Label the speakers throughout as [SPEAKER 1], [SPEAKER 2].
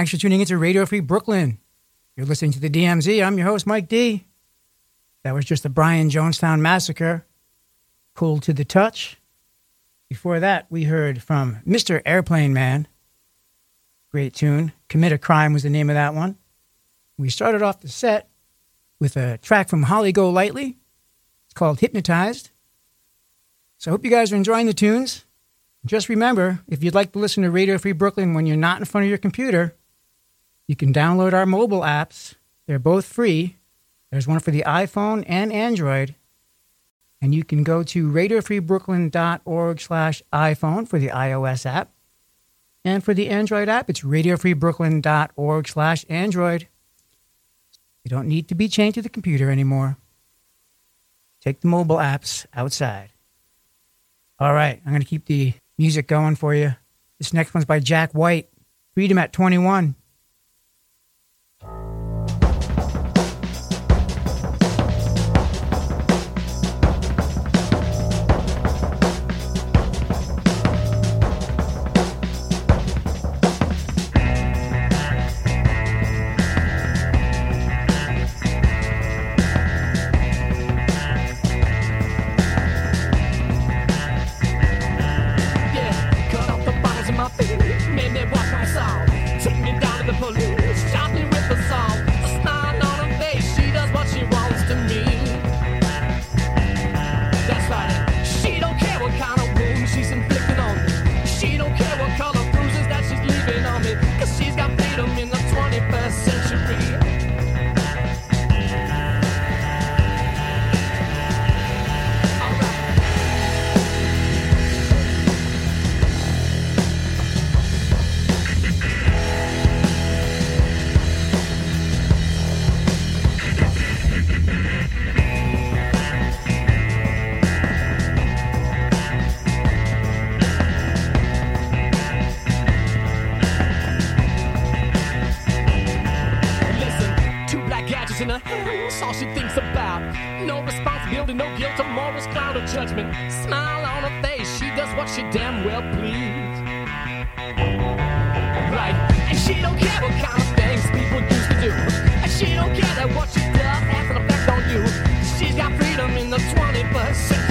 [SPEAKER 1] Thanks for tuning into Radio Free Brooklyn. You're listening to the DMZ. I'm your host, Mike D. That was just the Brian Jonestown Massacre, Cold to the Touch. Before that, we heard from Mr. Airplane Man. Great tune. Commit a Crime was the name of that one. We started off the set with a track from Holly Golightly. It's called Hypnotized. So I hope you guys are enjoying the tunes. Just remember, if you'd like to listen to Radio Free Brooklyn when you're not in front of your computer, you can download our mobile apps. They're both free. There's one for the iPhone and Android. And you can go to radiofreebrooklyn.org slash iPhone for the iOS app. And for the Android app, it's radiofreebrooklyn.org slash Android. You don't need to be chained to the computer anymore. Take the mobile apps outside. All right, I'm going to keep the music going for you. This next one's by Jack White. Freedom at 21.
[SPEAKER 2] up. No responsibility, no guilt, a moral's cloud of judgment. Smile on her face, she does what she damn well please. Right, and she don't care what kind of things people used to do. And she don't care that what she does has an effect on you. She's got freedom in the 21st century.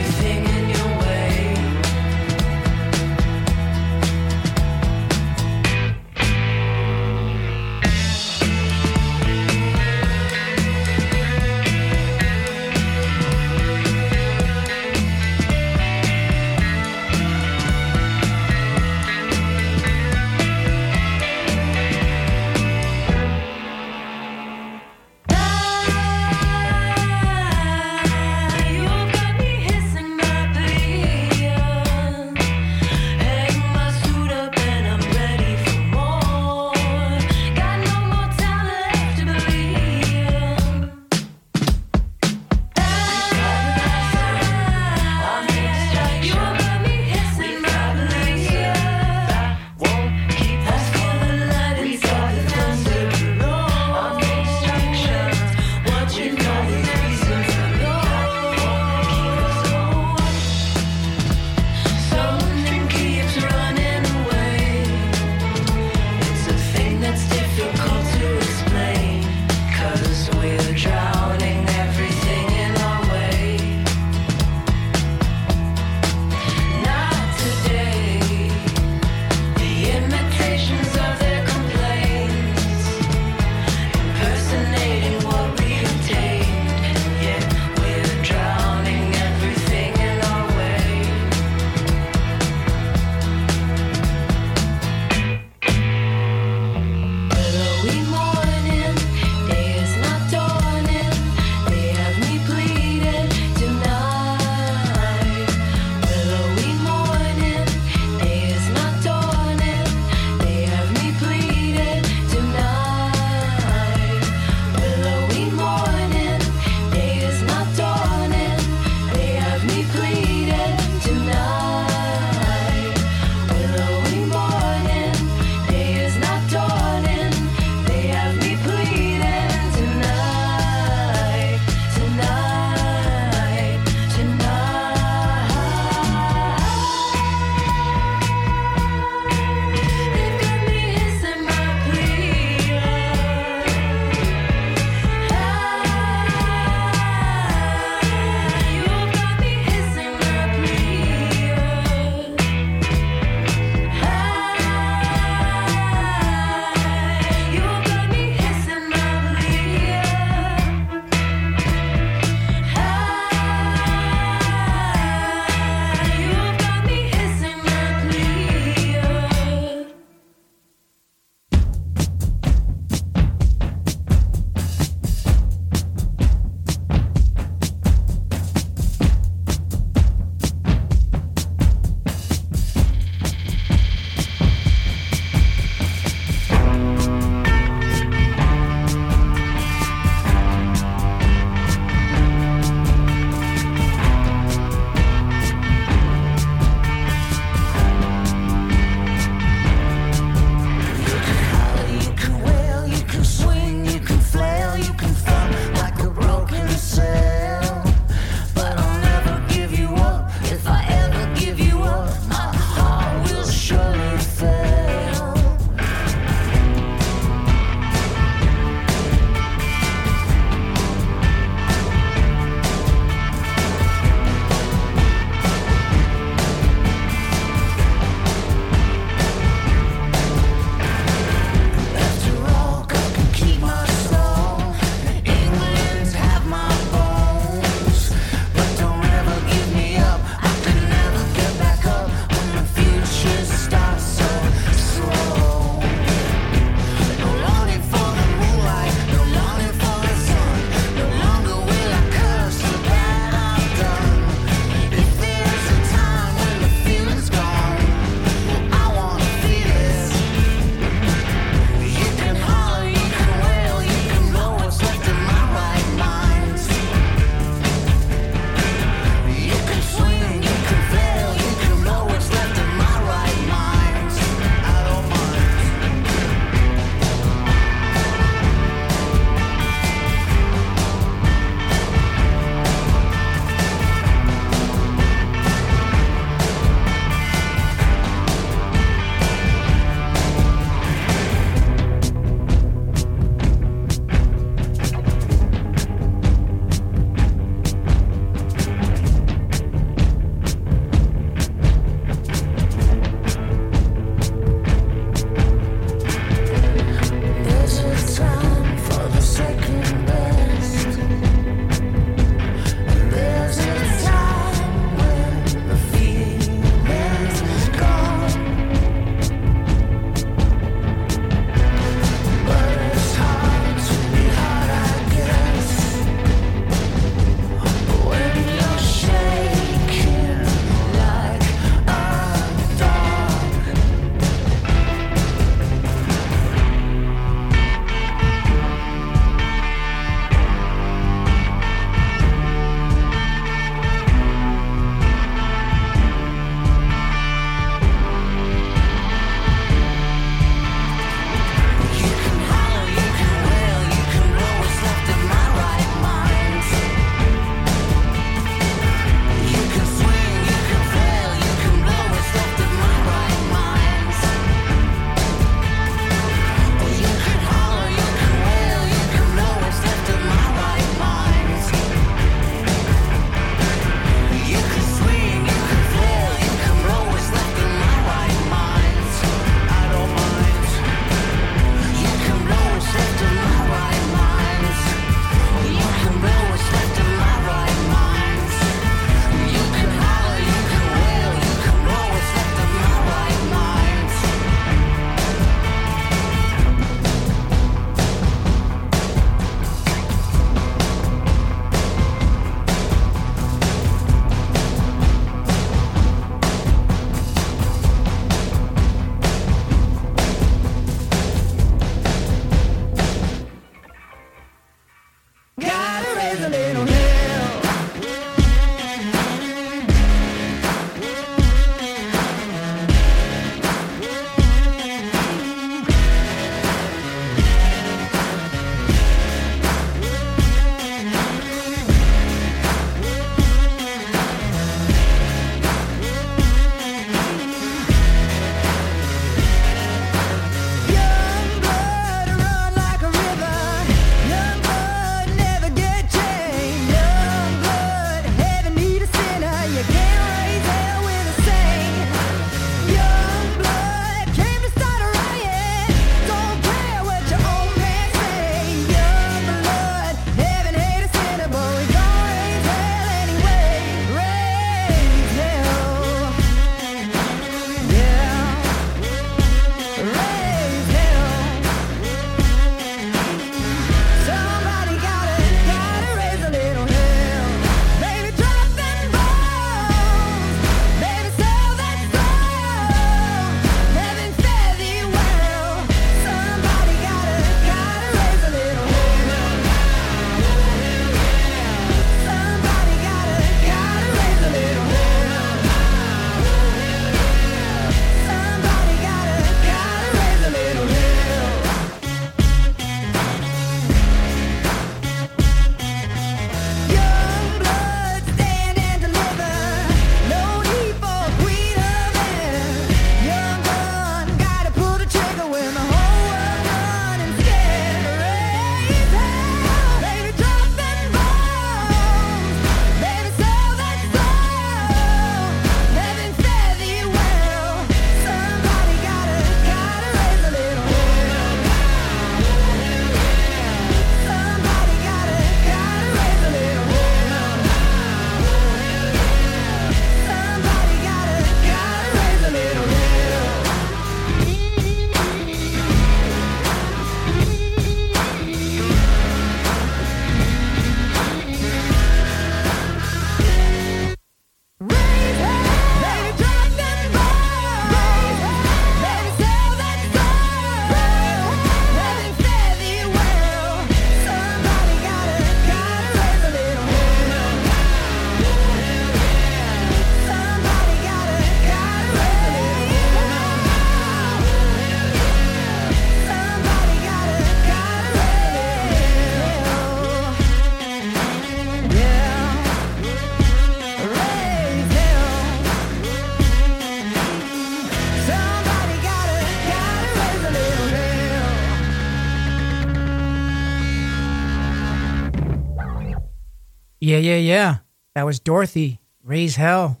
[SPEAKER 1] Yeah, yeah, yeah. That was Dorothy. Raise hell.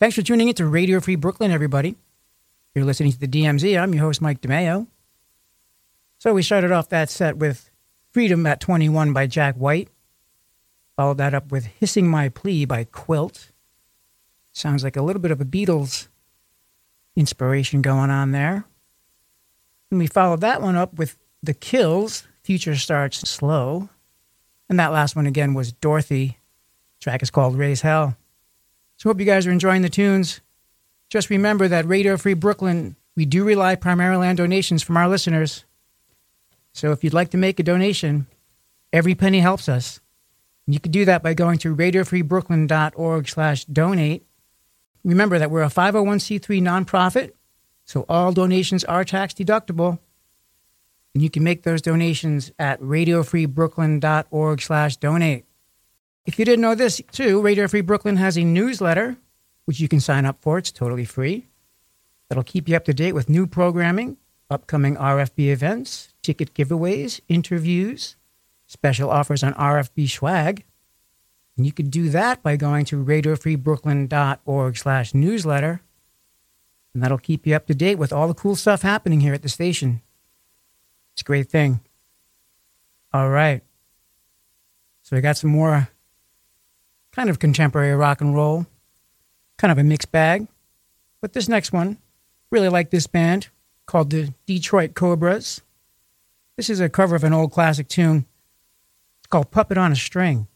[SPEAKER 1] Thanks for tuning in to Radio Free Brooklyn, everybody. You're listening to the DMZ. I'm your host, Mike DeMeo. So we started off that set with Freedom at 21 by Jack White. Followed that up with Hissing My Plea by Quilt. Sounds like a little bit of a Beatles inspiration going on there. And we followed that one up with The Kills, Future Starts Slow. And that last one again was Dorothy. The track is called Raise Hell. So hope you guys are enjoying the tunes. Just remember that Radio Free Brooklyn, we do rely primarily on donations from our listeners. So if you'd like to make a donation, every penny helps us. You can do that by going to radiofreebrooklyn.org slash donate. Remember that we're a 501c3 nonprofit, so all donations are tax deductible. And you can make those donations at radiofreebrooklyn.org slash donate. If you didn't know this, too, Radio Free Brooklyn has a newsletter, which you can sign up for. It's totally free. That'll keep you up to date with new programming, upcoming RFB events, ticket giveaways, interviews, special offers on RFB swag. And you can do that by going to radiofreebrooklyn.org slash newsletter. And that'll keep you up to date with all the cool stuff happening here at the station. It's a great thing. All right. So we got some more kind of contemporary rock and roll, kind of a mixed bag. But this next one, really like this band called the Detroit Cobras. This is a cover of an old classic tune called Puppet on a String.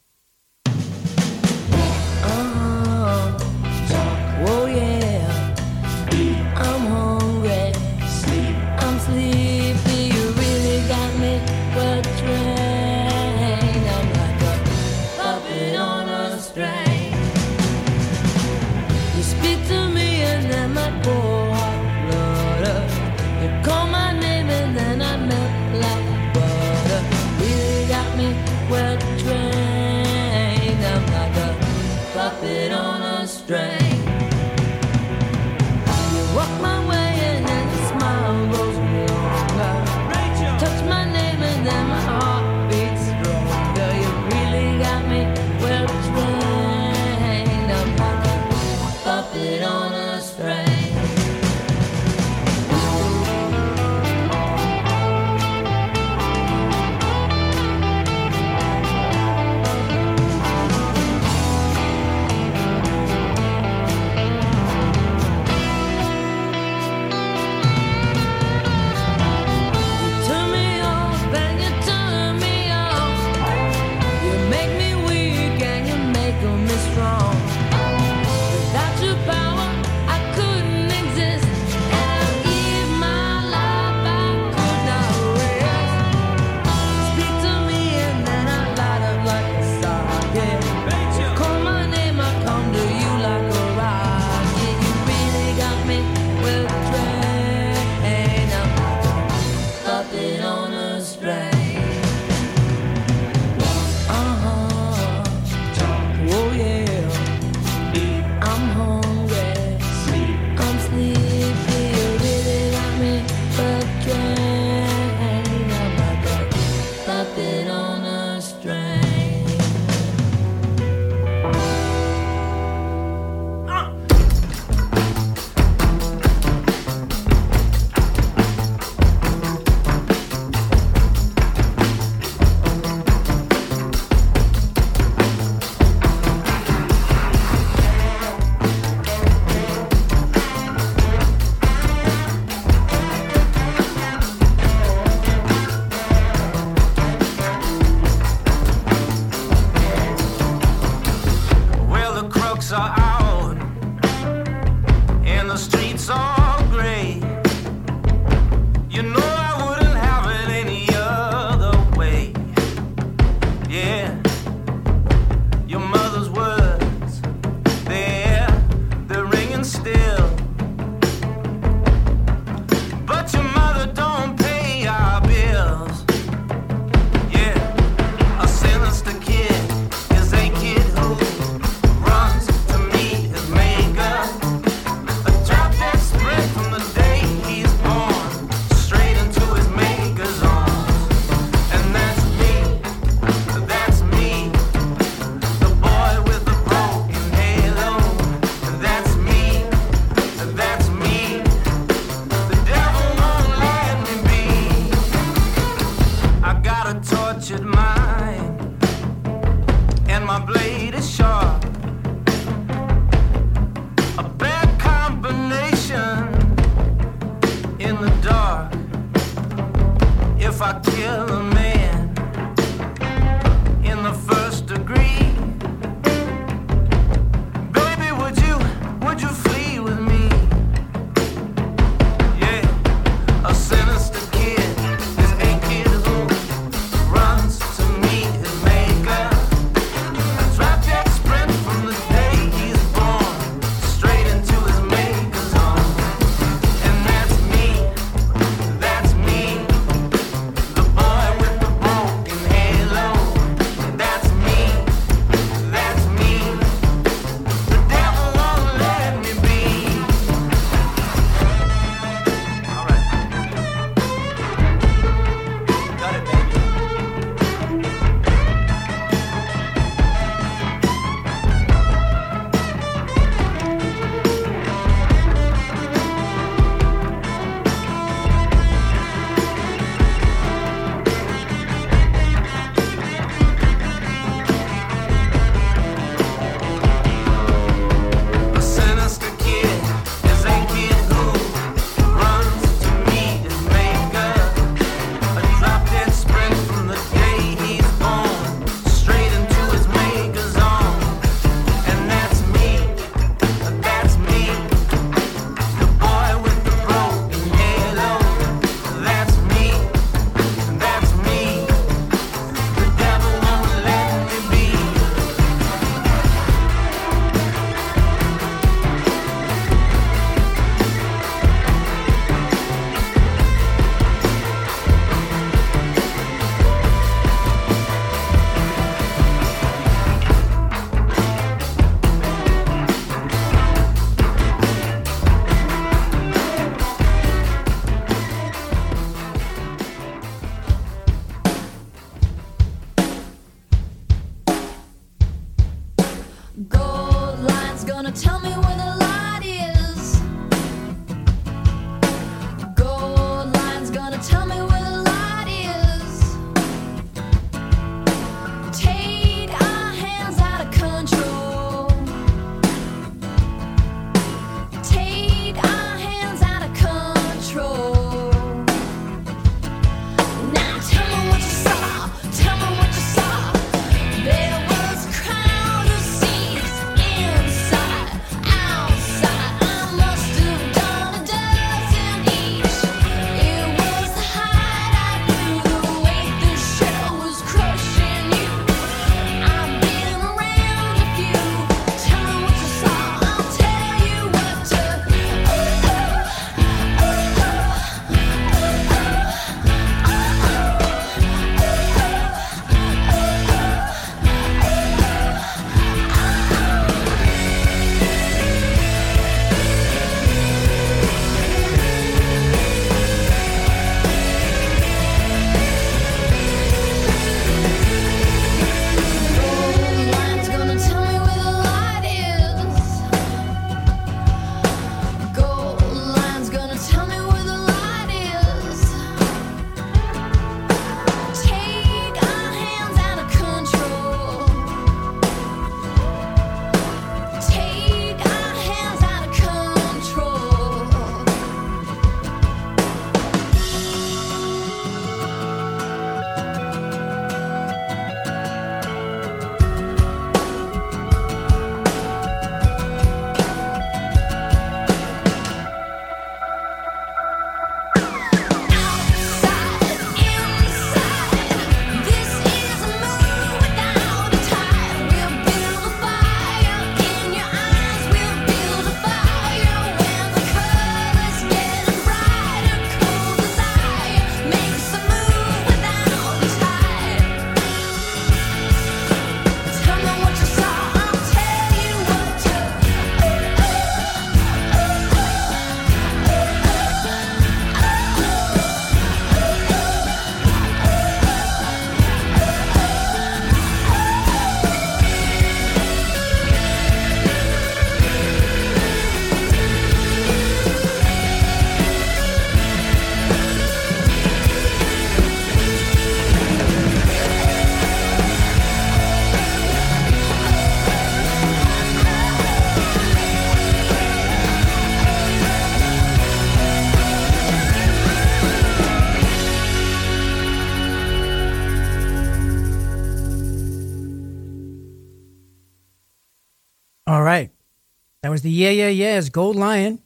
[SPEAKER 1] The Yeah Yeah Yeahs Gold Lion.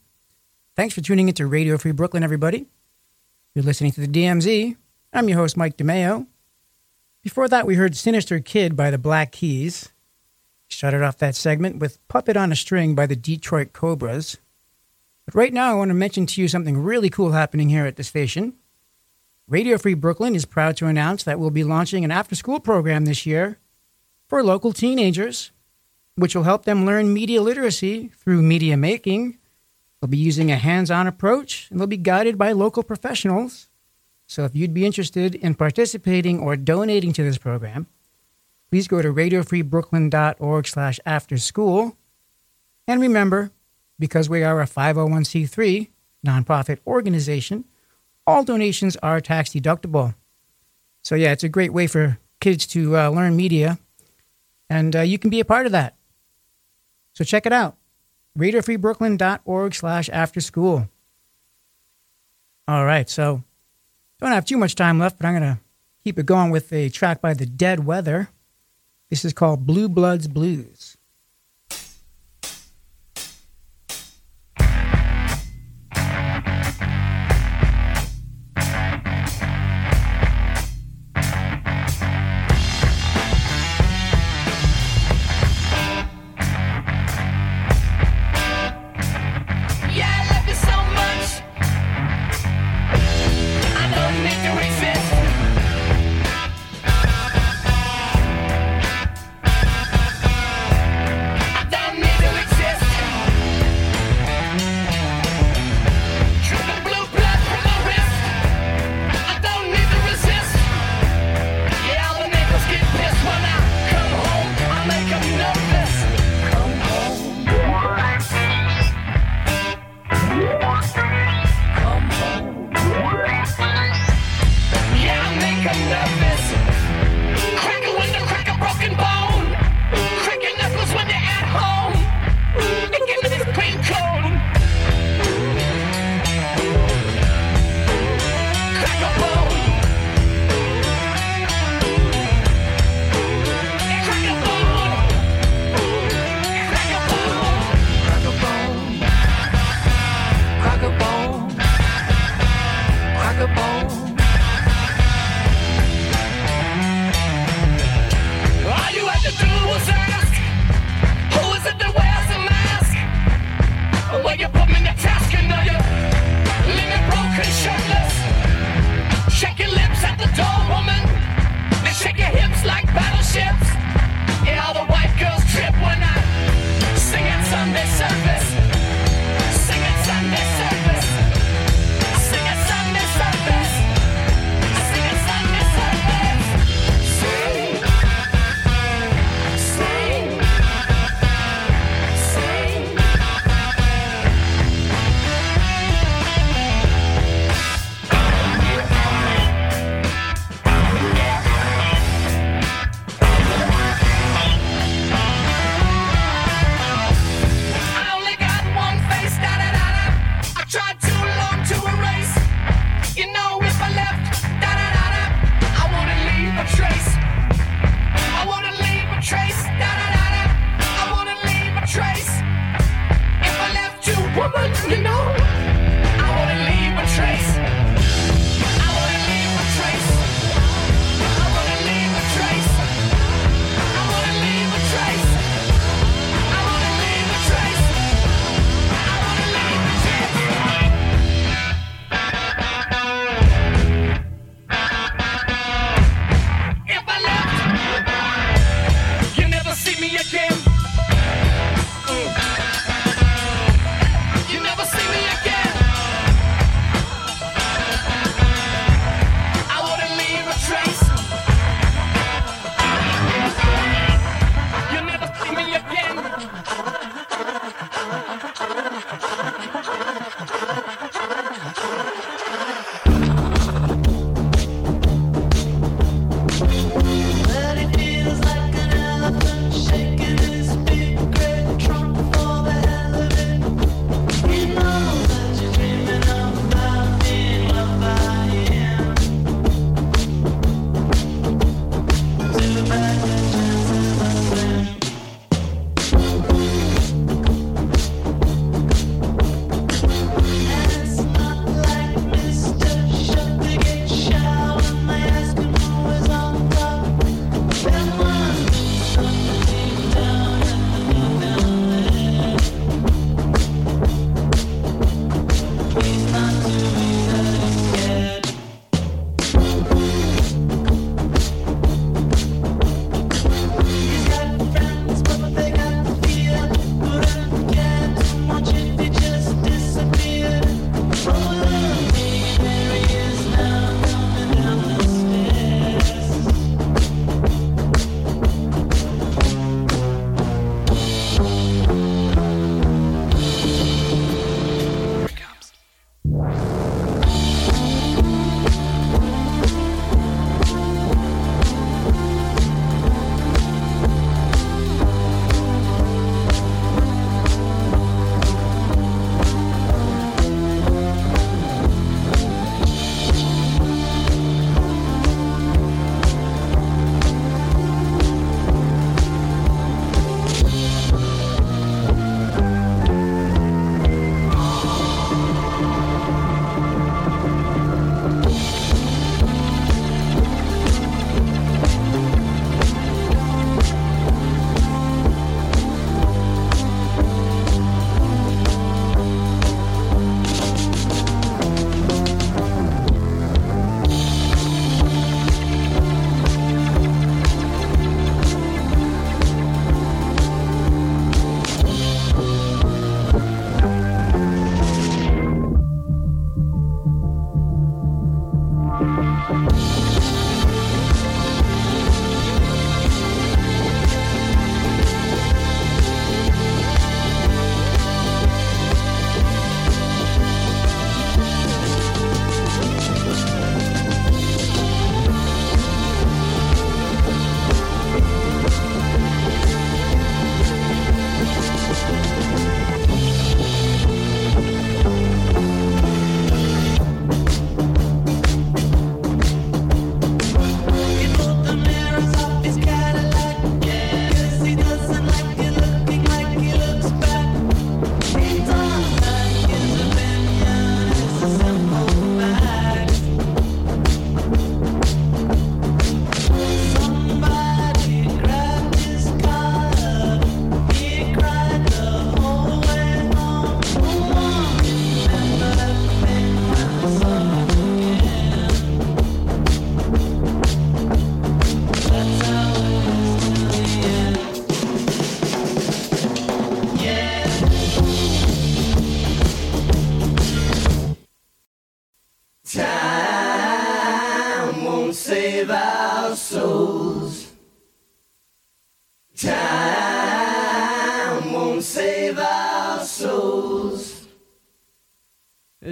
[SPEAKER 1] Thanks for tuning into Radio Free Brooklyn, everybody. You're listening to the DMZ. I'm your host, Mike DeMeo. Before that, we heard Sinister Kid by the Black Keys. Started off that segment with Puppet on a String by the Detroit Cobras. But right now, I want to mention to you something really cool happening here at the station. Radio Free Brooklyn is proud to announce that we'll be launching an after school program this year for local teenagers, which will help them learn media literacy through media making. They'll be using a hands on approach and they'll be guided by local professionals. So if you'd be interested in participating or donating to this program, please go to radiofreebrooklyn.org slash after school. And remember, because we are a 501c3 nonprofit organization, all donations are tax deductible. So, yeah, it's a great way for kids to uh, learn media, and uh, you can be a part of that. So, check it out radiofreebrooklyn.org slash after school. All right, so don't have too much time left, but I'm going to keep it going with a track by the Dead Weather. This is called Blue Bloods Blues.
[SPEAKER 2] Never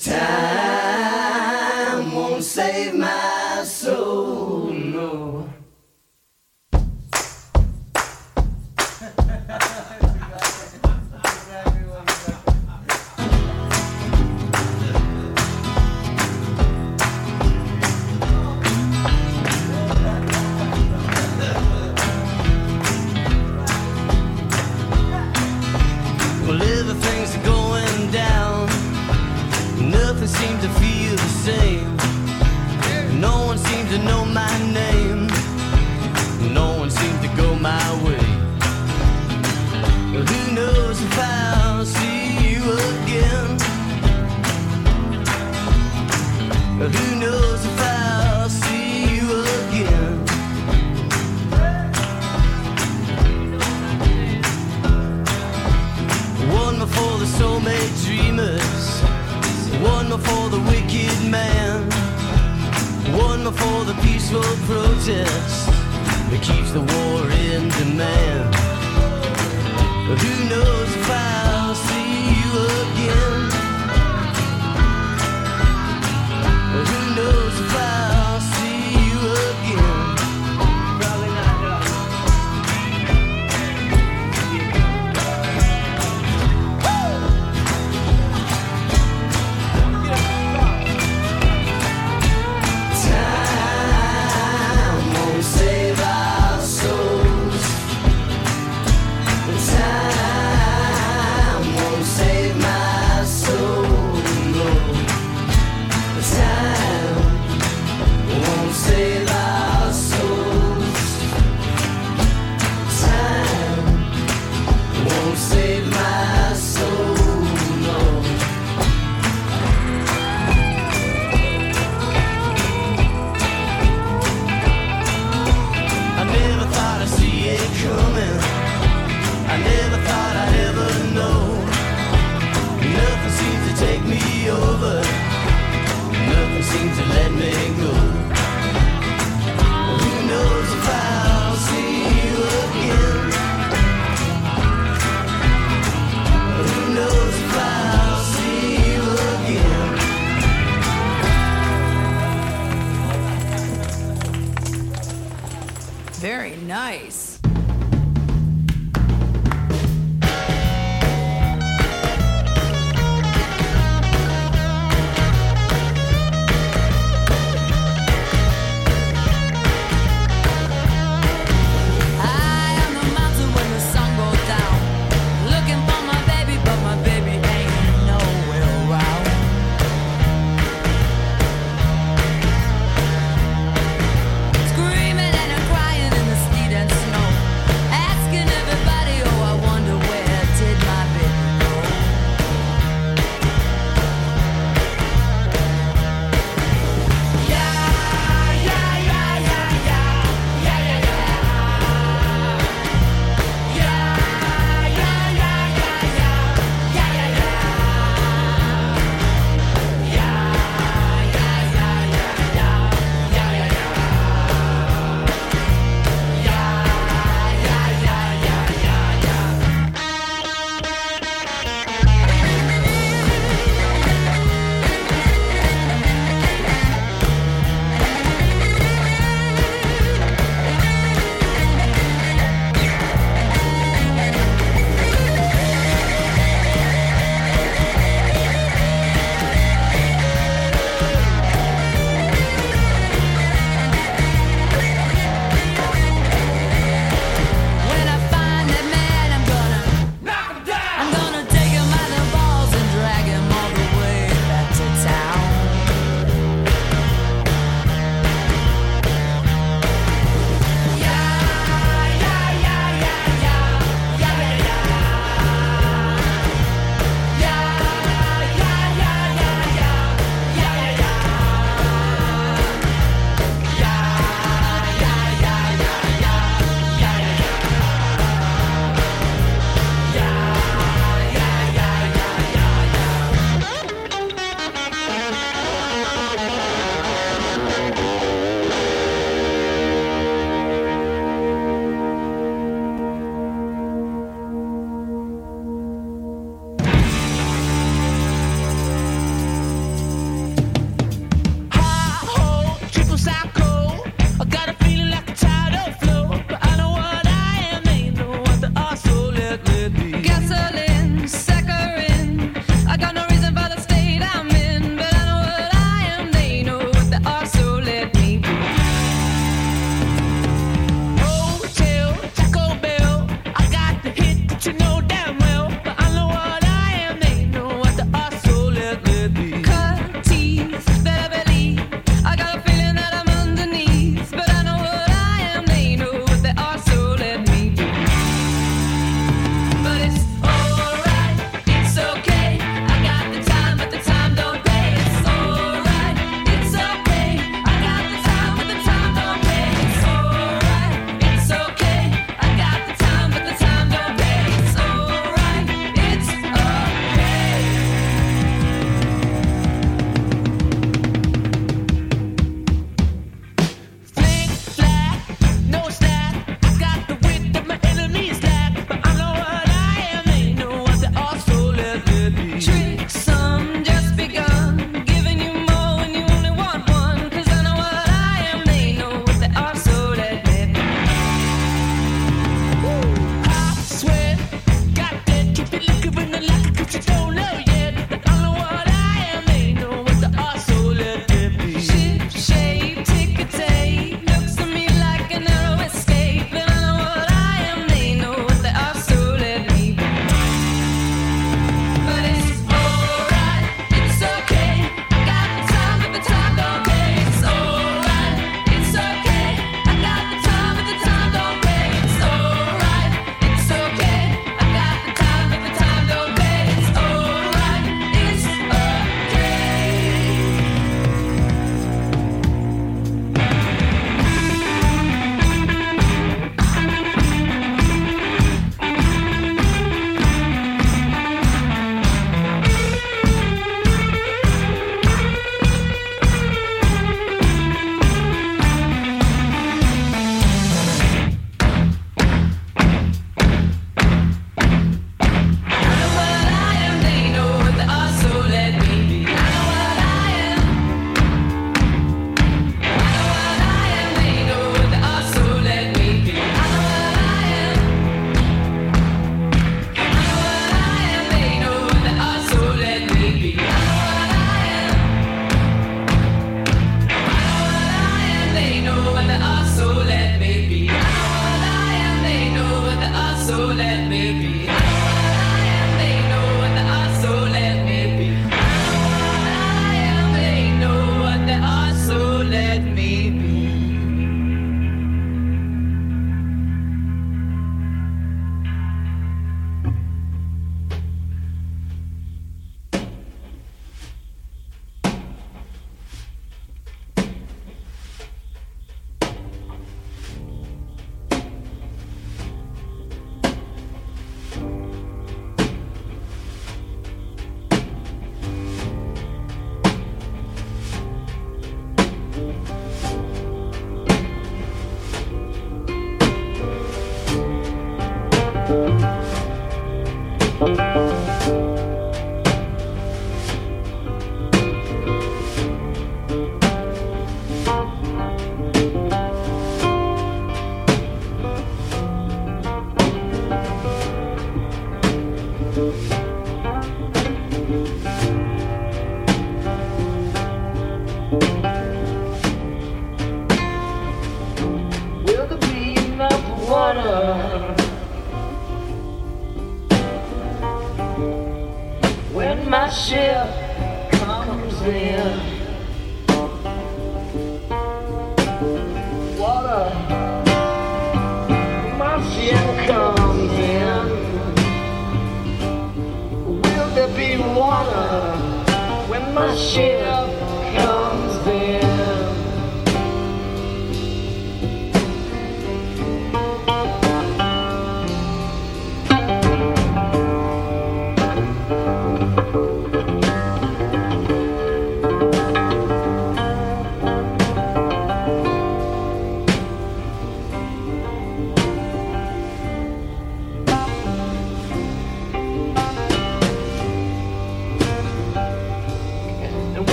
[SPEAKER 3] Time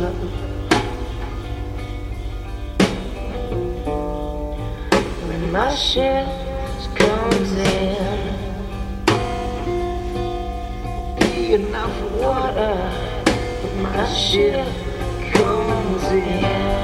[SPEAKER 4] When my shift comes in, be enough water. When my shift comes in.